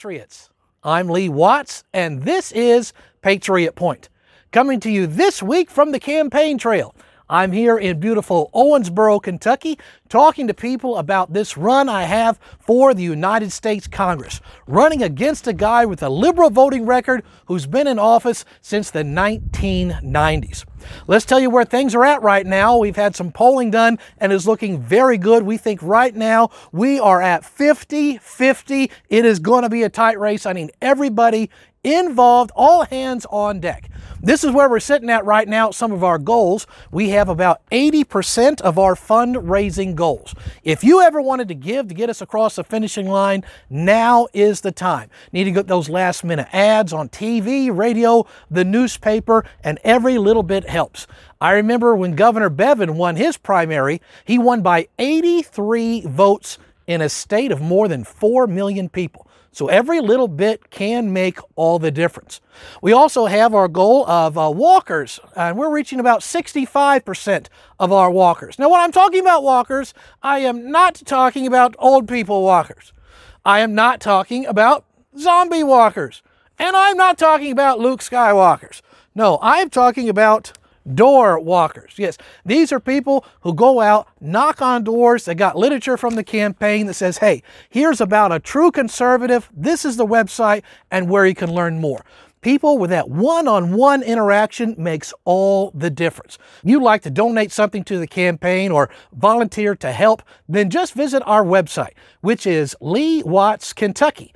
Patriots. I'm Lee Watts, and this is Patriot Point. Coming to you this week from the campaign trail. I'm here in beautiful Owensboro, Kentucky, talking to people about this run I have for the United States Congress, running against a guy with a liberal voting record who's been in office since the 1990s. Let's tell you where things are at right now. We've had some polling done and is looking very good. We think right now we are at 50 50. It is going to be a tight race. I need everybody involved, all hands on deck. This is where we're sitting at right now, some of our goals. We have about 80% of our fundraising goals. If you ever wanted to give to get us across the finishing line, now is the time. Need to get those last minute ads on TV, radio, the newspaper, and every little bit helps. I remember when Governor Bevin won his primary, he won by 83 votes in a state of more than 4 million people. So every little bit can make all the difference. We also have our goal of uh, walkers, and we're reaching about 65% of our walkers. Now, when I'm talking about walkers, I am not talking about old people walkers. I am not talking about zombie walkers. And I'm not talking about Luke Skywalkers. No, I'm talking about door walkers. Yes, these are people who go out, knock on doors. They got literature from the campaign that says, hey, here's about a true conservative. This is the website and where you can learn more. People with that one on one interaction makes all the difference. You like to donate something to the campaign or volunteer to help, then just visit our website, which is Lee Watts, Kentucky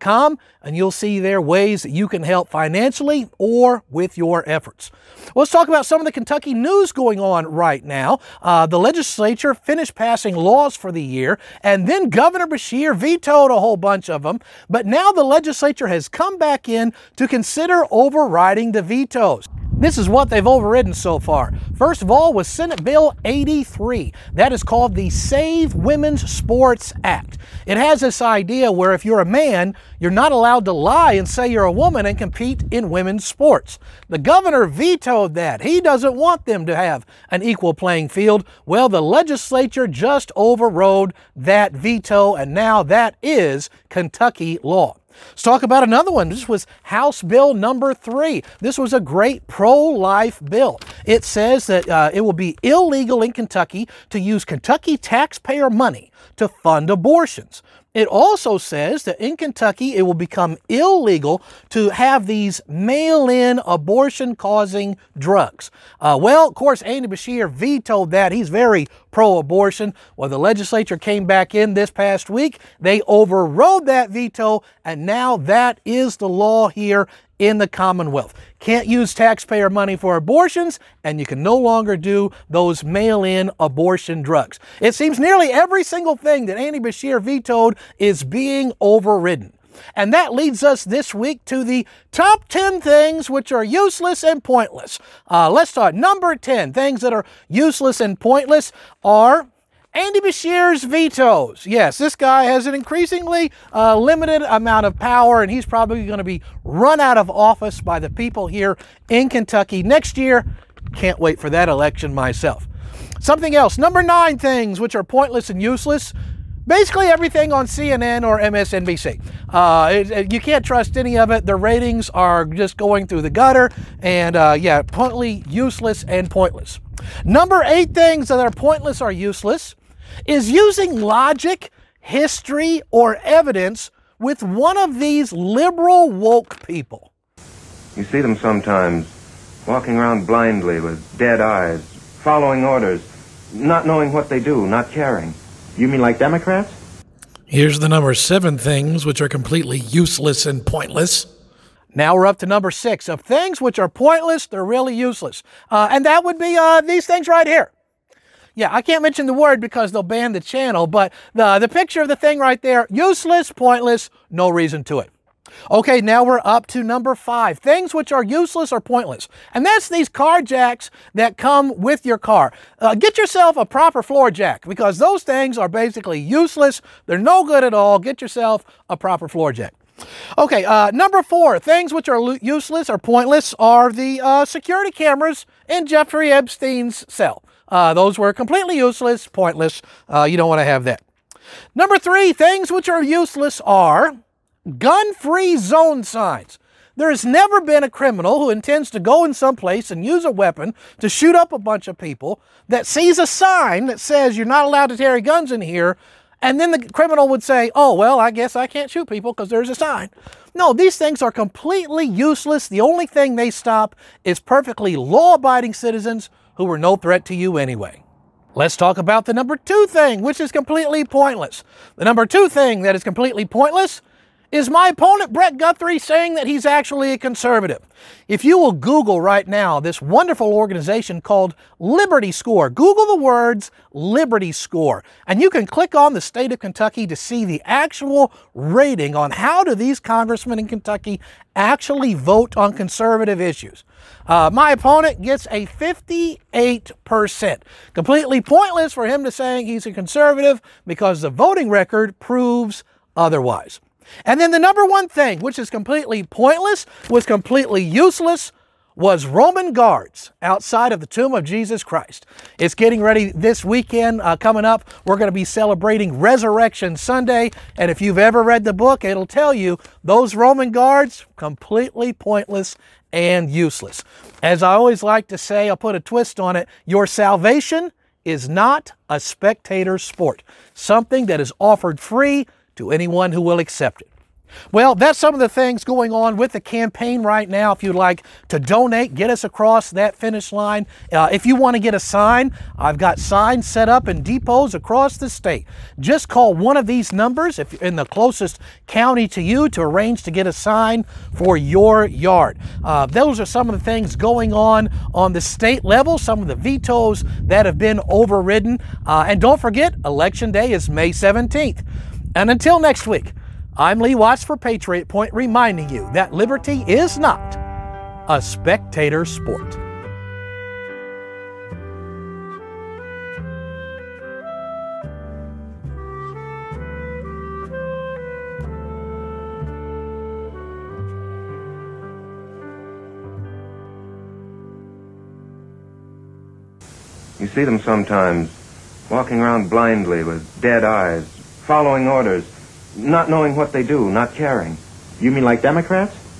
com, and you'll see there ways that you can help financially or with your efforts. Well, let's talk about some of the Kentucky news going on right now. Uh, the legislature finished passing laws for the year, and then Governor Beshear vetoed a whole bunch of them. But now the legislature has come back in to consider overriding the vetoes. This is what they've overridden so far. First of all was Senate Bill 83. That is called the Save Women's Sports Act. It has this idea where if you're a man, you're not allowed to lie and say you're a woman and compete in women's sports. The governor vetoed that. He doesn't want them to have an equal playing field. Well, the legislature just overrode that veto, and now that is Kentucky law. Let's talk about another one. This was House Bill number three. This was a great pro life bill. It says that uh, it will be illegal in Kentucky to use Kentucky taxpayer money to fund abortions. It also says that in Kentucky it will become illegal to have these mail in abortion causing drugs. Uh, well, of course, Andy Beshear vetoed that. He's very pro abortion. Well, the legislature came back in this past week. They overrode that veto, and now that is the law here in the Commonwealth. Can't use taxpayer money for abortions, and you can no longer do those mail in abortion drugs. It seems nearly every single thing that Andy Beshear vetoed is being overridden. And that leads us this week to the top 10 things which are useless and pointless. Uh, let's start. Number 10 things that are useless and pointless are Andy Beshear's vetoes. Yes, this guy has an increasingly uh, limited amount of power, and he's probably going to be run out of office by the people here in Kentucky next year. Can't wait for that election myself. Something else. Number nine things which are pointless and useless. Basically, everything on CNN or MSNBC. Uh, it, it, you can't trust any of it. The ratings are just going through the gutter, and uh, yeah, pointly useless and pointless. Number eight things that are pointless or useless is using logic, history, or evidence with one of these liberal woke people. You see them sometimes walking around blindly with dead eyes, following orders, not knowing what they do, not caring. You mean like Democrats? Here's the number seven things which are completely useless and pointless. Now we're up to number six of things which are pointless, they're really useless. Uh, and that would be uh, these things right here. Yeah, I can't mention the word because they'll ban the channel, but the, the picture of the thing right there, useless, pointless, no reason to it. Okay, now we're up to number five things which are useless or pointless. And that's these car jacks that come with your car. Uh, get yourself a proper floor jack because those things are basically useless. They're no good at all. Get yourself a proper floor jack. Okay, uh, number four, things which are useless or pointless are the uh, security cameras in Jeffrey Epstein's cell. Uh, those were completely useless, pointless. Uh, you don't want to have that. Number three, things which are useless are gun free zone signs. There has never been a criminal who intends to go in some place and use a weapon to shoot up a bunch of people that sees a sign that says you're not allowed to carry guns in here, and then the criminal would say, oh, well, I guess I can't shoot people because there's a sign. No, these things are completely useless. The only thing they stop is perfectly law abiding citizens who were no threat to you anyway. Let's talk about the number two thing, which is completely pointless. The number two thing that is completely pointless is my opponent Brett Guthrie saying that he's actually a conservative? If you will Google right now this wonderful organization called Liberty Score, Google the words Liberty Score, and you can click on the state of Kentucky to see the actual rating on how do these congressmen in Kentucky actually vote on conservative issues. Uh, my opponent gets a 58%. Completely pointless for him to saying he's a conservative because the voting record proves otherwise. And then the number one thing, which is completely pointless, was completely useless, was Roman guards outside of the tomb of Jesus Christ. It's getting ready this weekend uh, coming up. We're going to be celebrating Resurrection Sunday. And if you've ever read the book, it'll tell you those Roman guards, completely pointless and useless. As I always like to say, I'll put a twist on it your salvation is not a spectator sport, something that is offered free to anyone who will accept it. Well, that's some of the things going on with the campaign right now. If you'd like to donate, get us across that finish line. Uh, if you want to get a sign, I've got signs set up in depots across the state. Just call one of these numbers if you're in the closest county to you to arrange to get a sign for your yard. Uh, those are some of the things going on on the state level, some of the vetoes that have been overridden. Uh, and don't forget, Election Day is May 17th. And until next week, I'm Lee Watts for Patriot Point, reminding you that liberty is not a spectator sport. You see them sometimes walking around blindly with dead eyes, following orders, not knowing what they do, not caring. You mean like Democrats?